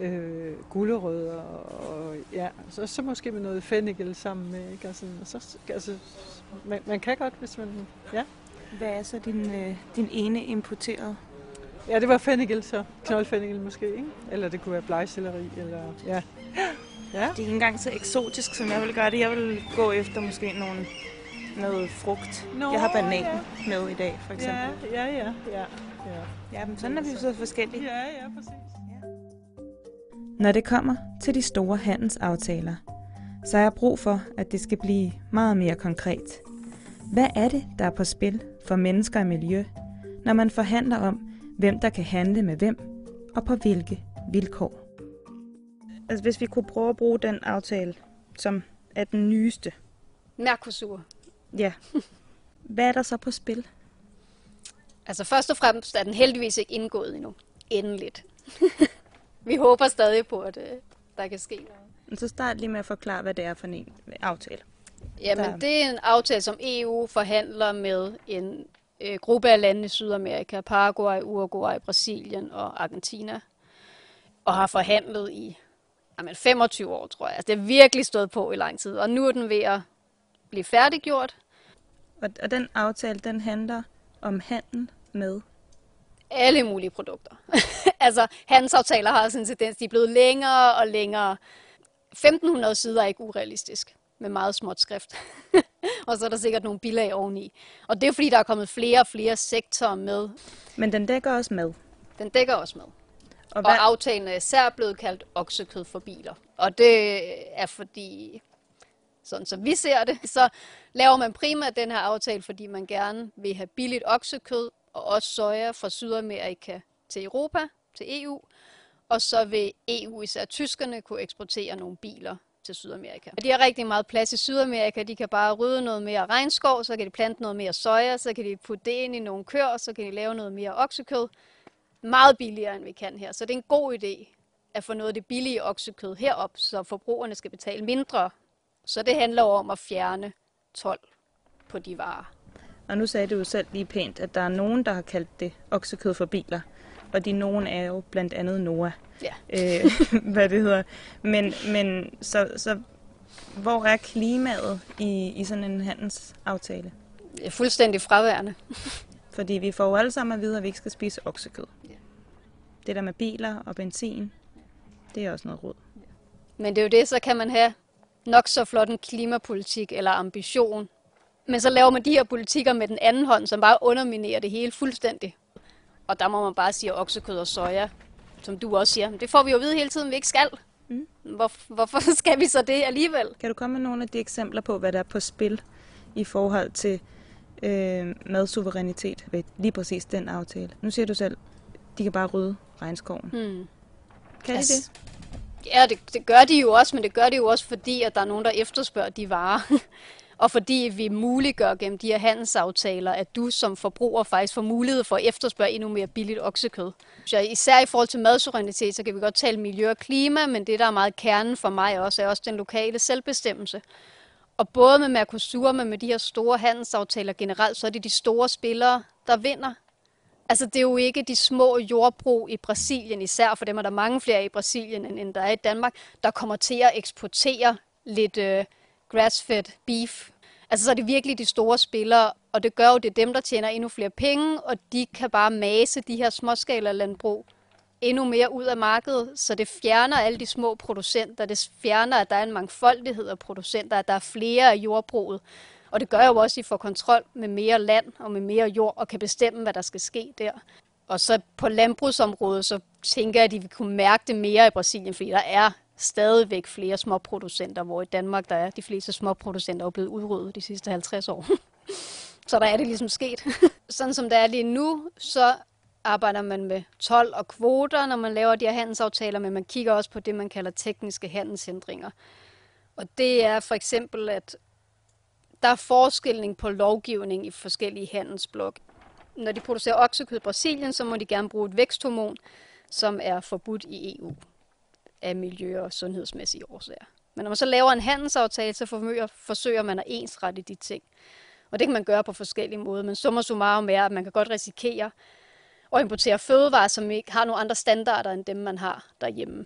øh, gulerødder og ja, så, så måske med noget fennikel sammen med, ikke? Altså, så, altså, man, man kan godt, hvis man, ja. Hvad er så din, øh, din ene importeret? Ja, det var fennikel så. Knoldfennikel måske, ikke? Eller det kunne være blegselleri, eller ja. ja. Det er ikke engang så eksotisk, som jeg vil gøre det. Jeg vil gå efter måske nogle noget frugt. Nå, jeg har banan ja. med i dag, for eksempel. Ja, ja, ja. ja, ja. ja men sådan er vi så forskellige. Ja, ja, præcis. Ja. Når det kommer til de store handelsaftaler, så er jeg brug for, at det skal blive meget mere konkret. Hvad er det, der er på spil for mennesker og miljø, når man forhandler om, hvem der kan handle med hvem, og på hvilke vilkår? Altså hvis vi kunne prøve at bruge den aftale, som er den nyeste. Mercosur. Ja. Hvad er der så på spil? Altså først og fremmest er den heldigvis ikke indgået endnu. Endeligt. Vi håber stadig på, at øh, der kan ske noget. Så start lige med at forklare, hvad det er for en aftale. Jamen, der... det er en aftale, som EU forhandler med en øh, gruppe af lande i Sydamerika, Paraguay, Uruguay, Brasilien og Argentina, og har forhandlet i jamen, 25 år, tror jeg. Altså, det har virkelig stået på i lang tid, og nu er den ved at blive færdiggjort. Og, og den aftale, den handler om handel med? Alle mulige produkter. altså, handelsaftaler har sådan en tendens, de er blevet længere og længere. 1500 sider er ikke urealistisk med meget småt skrift. og så er der sikkert nogle bilag oveni. Og det er fordi, der er kommet flere og flere sektorer med. Men den dækker også med? Den dækker også med. Og, hvad? og aftalen er især blevet kaldt oksekød for biler. Og det er fordi sådan som vi ser det, så laver man primært den her aftale, fordi man gerne vil have billigt oksekød og også soja fra Sydamerika til Europa, til EU. Og så vil EU, især tyskerne, kunne eksportere nogle biler til Sydamerika. De har rigtig meget plads i Sydamerika. De kan bare rydde noget mere regnskov, så kan de plante noget mere soja, så kan de putte det ind i nogle køer, så kan de lave noget mere oksekød. Meget billigere, end vi kan her. Så det er en god idé at få noget af det billige oksekød herop, så forbrugerne skal betale mindre så det handler om at fjerne 12 på de varer. Og nu sagde du jo selv lige pænt, at der er nogen, der har kaldt det oksekød for biler. Og de nogen er jo blandt andet Noah. Ja. Øh, hvad det hedder. Men, men så, så hvor er klimaet i, i sådan en handelsaftale? Er fuldstændig fraværende. Fordi vi får jo alle sammen at vide, at vi ikke skal spise oksekød. Ja. Det der med biler og benzin, det er også noget råd. Men det er jo det, så kan man have nok så flot en klimapolitik eller ambition. Men så laver man de her politikker med den anden hånd, som bare underminerer det hele fuldstændig. Og der må man bare sige oksekød og soja, som du også siger. Det får vi jo at vide hele tiden, vi ikke skal. Mm. Hvor, hvorfor skal vi så det alligevel? Kan du komme med nogle af de eksempler på, hvad der er på spil i forhold til øh, madsuverænitet ved lige præcis den aftale? Nu siger du selv, de kan bare rydde regnskoven. Hmm. Kan de altså, det? Ja, det, det gør de jo også, men det gør de jo også, fordi at der er nogen, der efterspørger de varer. og fordi vi muliggør gennem de her handelsaftaler, at du som forbruger faktisk får mulighed for at efterspørge endnu mere billigt oksekød. Så især i forhold til madsuverænitet, så kan vi godt tale miljø og klima, men det, der er meget kernen for mig også, er også den lokale selvbestemmelse. Og både med Mercosur, men med de her store handelsaftaler generelt, så er det de store spillere, der vinder. Altså, det er jo ikke de små jordbrug i Brasilien, især for dem er der mange flere i Brasilien, end der er i Danmark, der kommer til at eksportere lidt øh, grass-fed beef. Altså, Altså så er det virkelig de store spillere, og det gør jo, det er dem, der tjener endnu flere penge, og de kan bare mase de her småskala landbrug endnu mere ud af markedet, så det fjerner alle de små producenter, det fjerner, at der er en mangfoldighed af producenter, at der er flere af jordbruget. Og det gør jo også, at I får kontrol med mere land og med mere jord, og kan bestemme, hvad der skal ske der. Og så på landbrugsområdet, så tænker jeg, at I vil kunne mærke det mere i Brasilien, fordi der er stadigvæk flere småproducenter, hvor i Danmark der er de fleste småproducenter er blevet udryddet de sidste 50 år. så der er det ligesom sket. Sådan som det er lige nu, så arbejder man med 12 og kvoter, når man laver de her handelsaftaler, men man kigger også på det, man kalder tekniske handelshindringer. Og det er for eksempel, at der er forskelning på lovgivning i forskellige handelsblok. Når de producerer oksekød i Brasilien, så må de gerne bruge et væksthormon, som er forbudt i EU af miljø- og sundhedsmæssige årsager. Men når man så laver en handelsaftale, så forsøger, forsøger man at ensrette de ting. Og det kan man gøre på forskellige måder, men summa summarum er, at man kan godt risikere at importere fødevarer, som ikke har nogle andre standarder end dem, man har derhjemme.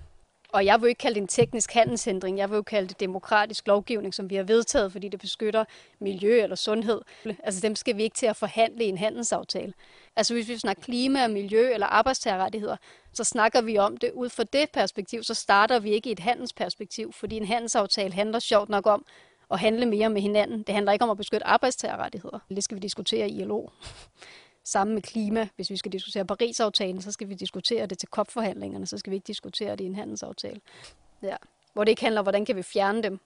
Og jeg vil ikke kalde det en teknisk handelshindring, jeg vil jo kalde det demokratisk lovgivning, som vi har vedtaget, fordi det beskytter miljø eller sundhed. Altså dem skal vi ikke til at forhandle i en handelsaftale. Altså hvis vi snakker klima og miljø eller arbejdstagerrettigheder, så snakker vi om det ud fra det perspektiv, så starter vi ikke i et handelsperspektiv, fordi en handelsaftale handler sjovt nok om at handle mere med hinanden. Det handler ikke om at beskytte arbejdstagerrettigheder. Det skal vi diskutere i ILO. Sammen med klima, hvis vi skal diskutere Paris-aftalen, så skal vi diskutere det til COP-forhandlingerne, så skal vi ikke diskutere det i en handelsaftale. Ja. Hvor det ikke handler om, hvordan kan vi fjerne dem.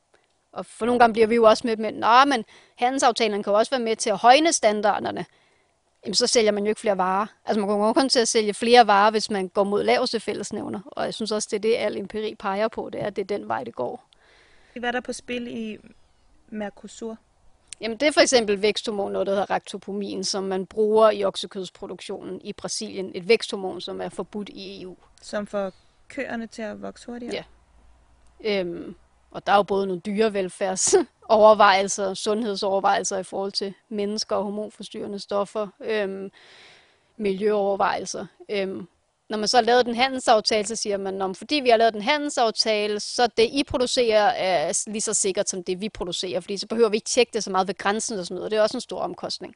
Og for nogle gange bliver vi jo også med, med at men handelsaftalerne kan jo også være med til at højne standarderne jamen, så sælger man jo ikke flere varer. Altså man kommer kun til at sælge flere varer, hvis man går mod laveste fællesnævner. Og jeg synes også, det er det, al empiri peger på, det er, at det er den vej, det går. Hvad er der på spil i Mercosur? Jamen det er for eksempel væksthormon, noget der hedder raktopomin, som man bruger i oksekødsproduktionen i Brasilien. Et væksthormon, som er forbudt i EU. Som får køerne til at vokse hurtigere? Ja. Øhm, og der er jo både nogle dyrevelfærdsovervejelser, sundhedsovervejelser i forhold til mennesker og hormonforstyrrende stoffer, øhm, miljøovervejelser. Øhm, når man så har lavet den handelsaftale, så siger man, at fordi vi har lavet den handelsaftale, så det I producerer er lige så sikkert som det vi producerer, fordi så behøver vi ikke tjekke det så meget ved grænsen og sådan noget. Det er også en stor omkostning.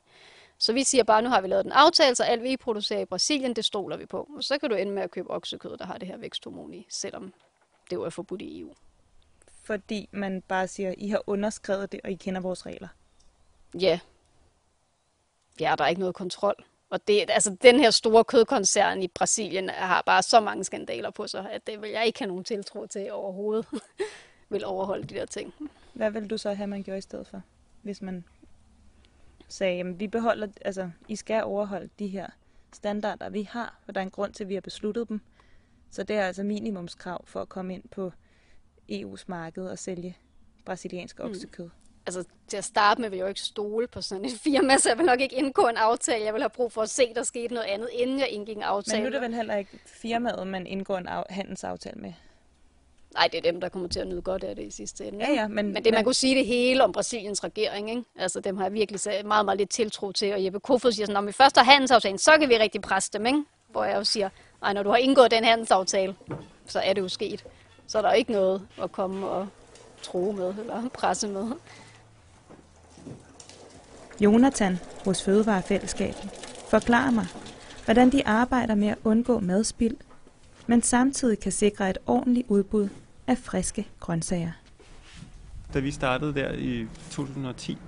Så vi siger bare, nu har vi lavet den aftale, så alt vi producerer i Brasilien, det stoler vi på. Og så kan du ende med at købe oksekød, der har det her væksthormon i, selvom det jo er forbudt i EU fordi man bare siger, I har underskrevet det, og I kender vores regler? Ja. Ja, der er ikke noget kontrol. Og det, altså, den her store kødkoncern i Brasilien har bare så mange skandaler på sig, at det vil jeg ikke have nogen tiltro til overhovedet vil overholde de der ting. Hvad vil du så have, man gjorde i stedet for? Hvis man sagde, at vi beholder, altså, I skal overholde de her standarder, vi har, og der er en grund til, at vi har besluttet dem. Så det er altså minimumskrav for at komme ind på EU's marked og sælge brasiliansk oksekød? Mm. Altså, til at starte med vil jeg jo ikke stole på sådan et firma, så jeg vil nok ikke indgå en aftale. Jeg vil have brug for at se, der skete noget andet, inden jeg indgik en aftale. Men nu er det vel heller ikke firmaet, man indgår en handelsaftale med? Nej, det er dem, der kommer til at nyde godt af det i sidste ende. Ja, ja, men, men det, man men... kunne sige det hele om Brasiliens regering, ikke? Altså, dem har jeg virkelig meget, meget lidt tiltro til. Og Jeppe Kofod siger sådan, når vi først har handelsaftalen, så kan vi rigtig presse dem, ikke? Hvor jeg jo siger, nej, når du har indgået den handelsaftale, så er det jo sket. Så er der ikke noget at komme og tro med eller presse med. Jonathan hos Fødevarefællesskabet forklarer mig, hvordan de arbejder med at undgå madspild, men samtidig kan sikre et ordentligt udbud af friske grøntsager. Da vi startede der i 2010,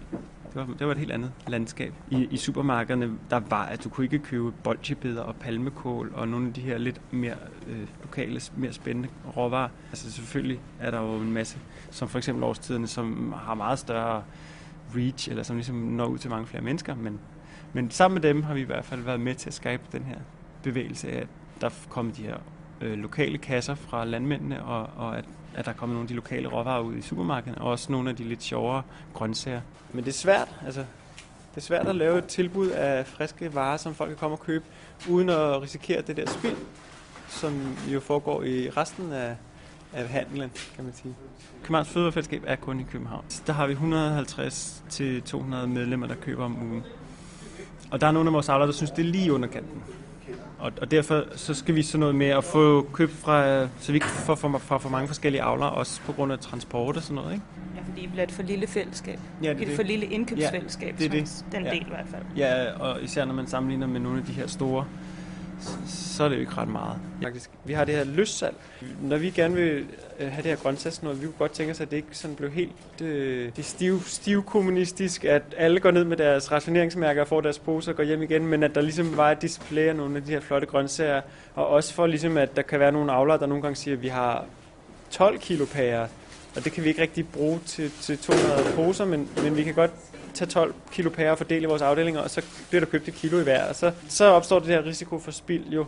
det var, det var et helt andet landskab. I, i supermarkederne, der var, at du kunne ikke købe bolchebeder og palmekål og nogle af de her lidt mere øh, lokale, mere spændende råvarer. Altså selvfølgelig er der jo en masse, som for eksempel årstiderne, som har meget større reach, eller som ligesom når ud til mange flere mennesker, men, men sammen med dem har vi i hvert fald været med til at skabe den her bevægelse af, at der kommer de her øh, lokale kasser fra landmændene, og, og at at der kommer nogle af de lokale råvarer ud i supermarkedet, og også nogle af de lidt sjovere grøntsager. Men det er svært, altså. Det er svært at lave et tilbud af friske varer, som folk kan komme og købe, uden at risikere det der spild, som jo foregår i resten af, af handelen, kan man sige. Københavns Fødevarefællesskab er kun i København. Der har vi 150 til 200 medlemmer, der køber om ugen. Og der er nogle af vores avlere, der synes, det er lige under kanten. Og, og derfor så skal vi sådan noget med at få købt fra, så vi ikke får for, for, for mange forskellige avlere, også på grund af transport og sådan noget, ikke? Ja, fordi I bliver et for lille fællesskab. Ja, det er et det. for lille indkøbsfællesskab, Ja, det er det. den Ja. del i hvert fald. Ja, og især når man sammenligner med nogle af de her store, så er det jo ikke ret meget. Faktisk, vi har det her løssalg. Når vi gerne vil øh, have det her grøntsagsnød, vi kunne godt tænke os, at det ikke sådan blev helt øh, det stiv, stiv kommunistisk, at alle går ned med deres rationeringsmærker og får deres poser og går hjem igen, men at der ligesom var et display af nogle af de her flotte grøntsager, og også for ligesom, at der kan være nogle avlere, der nogle gange siger, at vi har 12 kilo pærer, og det kan vi ikke rigtig bruge til, til 200 poser, men, men vi kan godt tage 12 kilo pærer og fordele i vores afdelinger, og så bliver der købt et kilo i hver, og så, så opstår det her risiko for spild jo.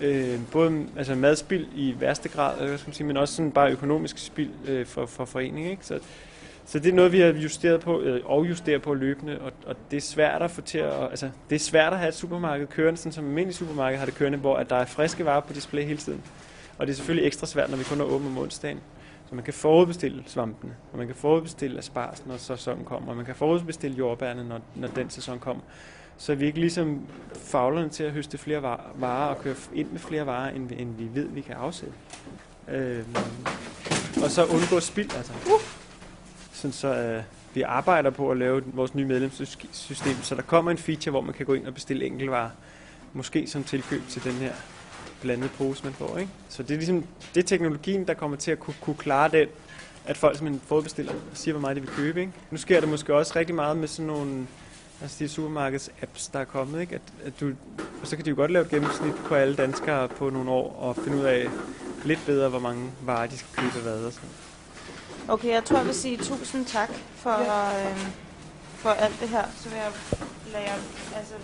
Øh, både altså madspild i værste grad, eller hvad skal man sige, men også sådan bare økonomisk spild øh, for, for foreningen. Ikke? Så, så det er noget, vi har justeret på, øh, og justerer på løbende, og, og det er svært at få til at, altså, det er svært at have et supermarked kørende, sådan som almindelig supermarked har det kørende, hvor at der er friske varer på display hele tiden. Og det er selvfølgelig ekstra svært, når vi kun er åbne om onsdagen. Så man kan forudbestille svampene, og man kan forudbestille asparges, når sæsonen kommer, og man kan forudbestille jordbærne, når, når den sæson kommer. Så vi ikke ligesom faglerne til at høste flere varer og køre ind med flere varer, end, vi- end vi ved, vi kan afsætte. Øhm, og så undgå spild, altså. Sådan så øh, vi arbejder på at lave vores nye medlemssystem, så der kommer en feature, hvor man kan gå ind og bestille enkeltvarer. Måske som tilkøb til den her blandede pose, man får. Ikke? Så det er ligesom det er teknologien, der kommer til at kunne, kunne klare den, at folk simpelthen forudbestiller og siger, hvor meget de vil købe. Ikke? Nu sker det måske også rigtig meget med sådan nogle altså de supermarkeds-apps, der er kommet. Ikke? At, at du, og så kan de jo godt lave et gennemsnit på alle danskere på nogle år og finde ud af lidt bedre, hvor mange varer de skal købe hvad. Og sådan. Okay, jeg tror, jeg vil sige tusind tak for, ja. øh, for alt det her. Så vil jeg lade jer, altså,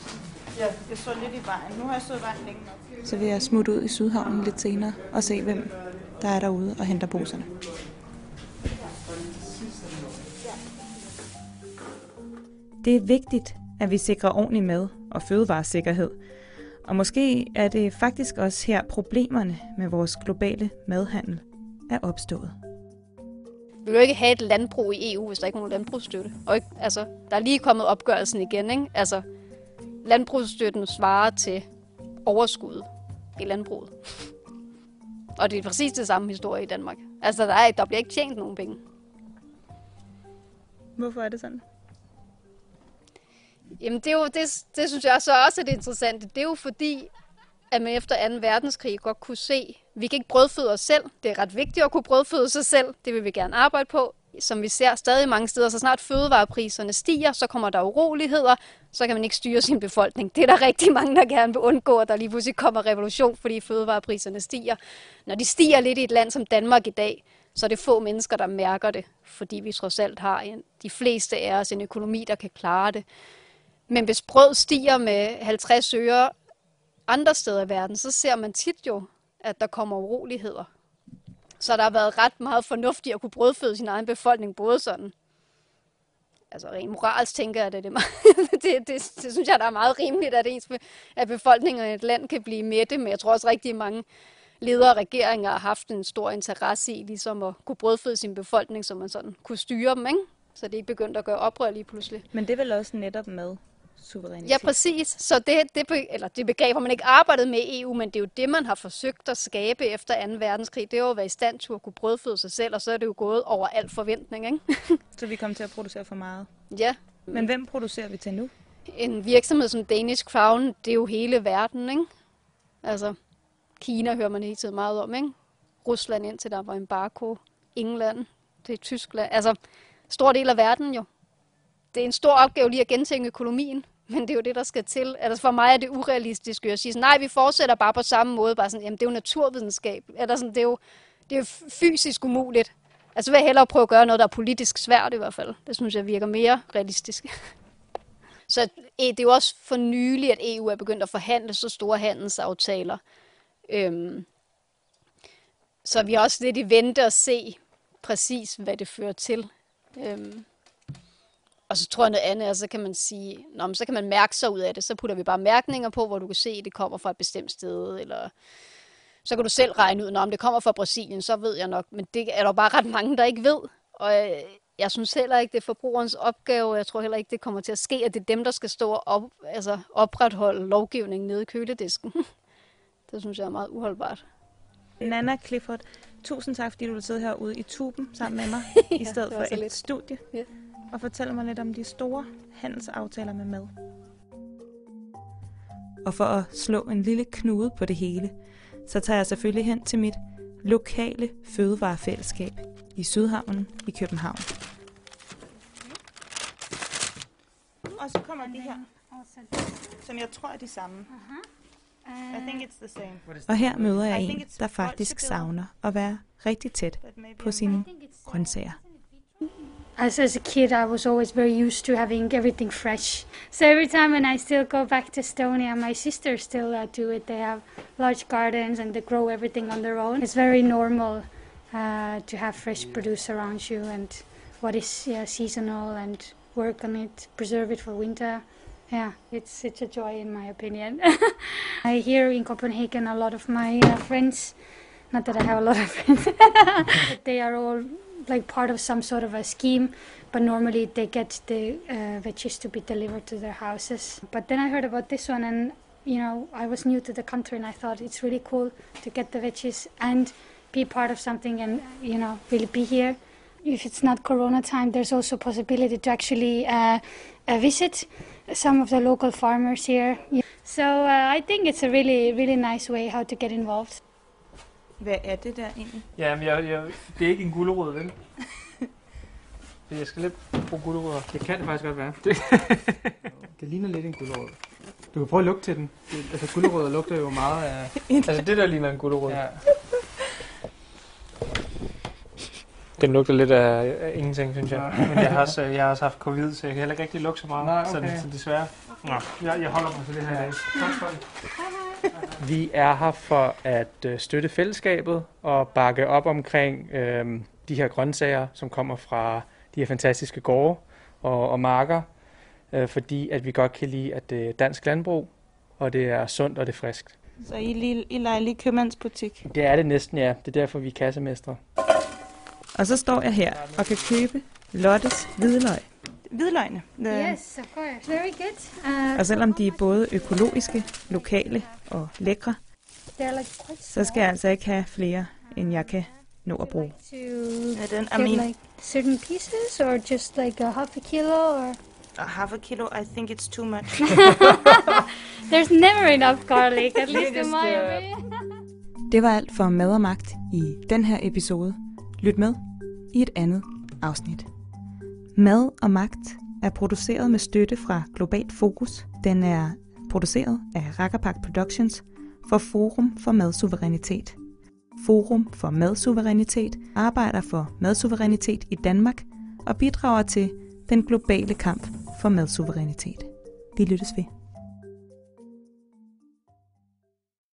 ja. jeg står lidt i vejen. Nu har jeg stået i vejen længe nok. Så vil jeg smutte ud i Sydhavnen lidt senere og se, hvem der er derude og henter poserne. Det er vigtigt, at vi sikrer ordentlig mad og fødevaresikkerhed. Og måske er det faktisk også her problemerne med vores globale madhandel er opstået. Vi vil jo ikke have et landbrug i EU, hvis der ikke er nogen landbrugsstøtte. Og ikke, altså, der er lige kommet opgørelsen igen, ikke? Altså, landbrugsstøtten svarer til overskuddet i landbruget. Og det er præcis det samme historie i Danmark. Altså, der, er, der bliver ikke tjent nogen penge. Hvorfor er det sådan? Jamen, det, er jo, det, det synes jeg så også er det interessante. Det er jo fordi, at man efter 2. verdenskrig godt kunne se, vi kan ikke brødføde os selv. Det er ret vigtigt at kunne brødføde sig selv. Det vil vi gerne arbejde på. Som vi ser stadig mange steder, så snart fødevarepriserne stiger, så kommer der uroligheder, så kan man ikke styre sin befolkning. Det er der rigtig mange, der gerne vil undgå, at der lige pludselig kommer revolution, fordi fødevarepriserne stiger. Når de stiger lidt i et land som Danmark i dag, så er det få mennesker, der mærker det, fordi vi trods alt har en, de fleste af os en økonomi, der kan klare det. Men hvis brød stiger med 50 øre andre steder i verden, så ser man tit jo, at der kommer uroligheder. Så der har været ret meget fornuftigt at kunne brødføde sin egen befolkning, både sådan, altså rent moralsk tænker jeg, at det, det, det, det, det, synes jeg, der er meget rimeligt, at, ens, at befolkningen i et land kan blive mætte, men jeg tror også rigtig mange ledere og regeringer har haft en stor interesse i ligesom at kunne brødføde sin befolkning, så man sådan kunne styre dem, ikke? så det ikke begyndte at gøre oprør lige pludselig. Men det er vel også netop med suverænitet? Ja, præcis. Så det, det, be- eller det begreb har man ikke arbejdet med i EU, men det er jo det, man har forsøgt at skabe efter 2. verdenskrig. Det er jo at være i stand til at kunne brødføde sig selv, og så er det jo gået over al forventning. Ikke? Så vi kommer til at producere for meget. ja, Men hvem producerer vi til nu? en virksomhed som Danish Crown, det er jo hele verden. Ikke? Altså, Kina hører man hele tiden meget om. Ikke? Rusland indtil der var embargo. England, det er Tyskland. Altså, stor del af verden jo. Det er en stor opgave lige at gentænke økonomien, men det er jo det, der skal til. Altså for mig er det urealistisk at sige, sådan, nej, vi fortsætter bare på samme måde. Bare sådan, jamen, det er jo naturvidenskab. Eller sådan, det, er jo, det er jo fysisk umuligt. Altså vil jeg hellere prøve at gøre noget, der er politisk svært i hvert fald. Det synes jeg virker mere realistisk. Så e, det er jo også for nylig, at EU er begyndt at forhandle så store handelsaftaler. Øhm, så vi er også lidt i vente og se præcis, hvad det fører til. Øhm, og så tror jeg noget andet, altså, så kan man sige, Nå, men så kan man mærke sig ud af det. Så putter vi bare mærkninger på, hvor du kan se, at det kommer fra et bestemt sted, eller så kan du selv regne ud, om det kommer fra Brasilien, så ved jeg nok. Men det er der bare ret mange, der ikke ved. Og øh, jeg synes heller ikke, det er forbrugerens opgave. Jeg tror heller ikke, det kommer til at ske, at det er dem, der skal stå og op, altså opretholde lovgivningen nede i køledisken. det synes jeg er meget uholdbart. Nana Clifford, Tusind tak, fordi du vil sidde herude i tuben sammen med mig, i stedet for et lidt. studie, Ja. Og fortælle mig lidt om de store handelsaftaler med mad. Og for at slå en lille knude på det hele, så tager jeg selvfølgelig hen til mit lokale fødevarefællesskab i Sydhavnen i København. Og så kommer de her, som jeg tror er de samme. I think it's the same. Og her møder jeg en, der faktisk savner at være rigtig tæt på sine grøntsager. As, as a kid, I was always very used to having everything fresh. So every time when I still go back to Estonia, my sisters still uh, do it. They have large gardens and they grow everything on their own. It's very normal uh, to have fresh produce around you and what is yeah, seasonal and work on it, preserve it for winter. Yeah, it's it's a joy in my opinion. I hear in Copenhagen a lot of my uh, friends, not that I have a lot of friends, but they are all like part of some sort of a scheme, but normally they get the uh, veggies to be delivered to their houses. But then I heard about this one, and you know, I was new to the country, and I thought it's really cool to get the veggies and be part of something, and you know, really be here. If it's not Corona time, there's also possibility to actually uh, uh, visit some of the local farmers here. So uh, I think it's a really, really nice way how to get involved. Hvad er det der egentlig? Ja, men jeg, jeg, det er ikke en gulerod, vel? Jeg skal lidt bruge gulerødder. Det kan det faktisk godt være. Det, det ligner lidt en gulerod. Du kan prøve at lugte til den. Det, altså gulerødder lugter jo meget af... altså det der ligner en gulerod. Ja. Den lugter lidt af, af ingenting, synes jeg. Men jeg har, også, jeg har også haft covid, så jeg kan heller ikke rigtig lugte så meget. Nej, så, okay. så desværre. Nå, jeg, jeg holder mig til det her i dag. Tak for det. Vi er her for at øh, støtte fællesskabet og bakke op omkring øh, de her grøntsager, som kommer fra de her fantastiske gårde og, og marker, øh, fordi at vi godt kan lide, at det er dansk landbrug, og det er sundt og det er friskt. Så I, lige, I leger lige købmandsbutik. Det er det næsten, ja. Det er derfor, vi er kassemestre. Og så står jeg her og kan købe Lottes hvidløg. Hvidløgene. The- Yes, of course. Very good. Uh, Og selvom de er både økologiske, lokale og lækre, like så skal jeg altså ikke have flere, end jeg kan nå at bruge. Ja, den, get like certain pieces or just like a half a kilo or half a kilo, I think it's too much. there's never enough garlic at least in my opinion Det var alt for Mad og Magt i den her episode. Lyt med i et andet afsnit. Mad og Magt er produceret med støtte fra Globalt Fokus. Den er produceret af Rakkerpak Productions for Forum for Madsuverænitet. Forum for Madsuverænitet arbejder for madsuverænitet i Danmark og bidrager til den globale kamp for madsuverænitet. Vi lyttes ved.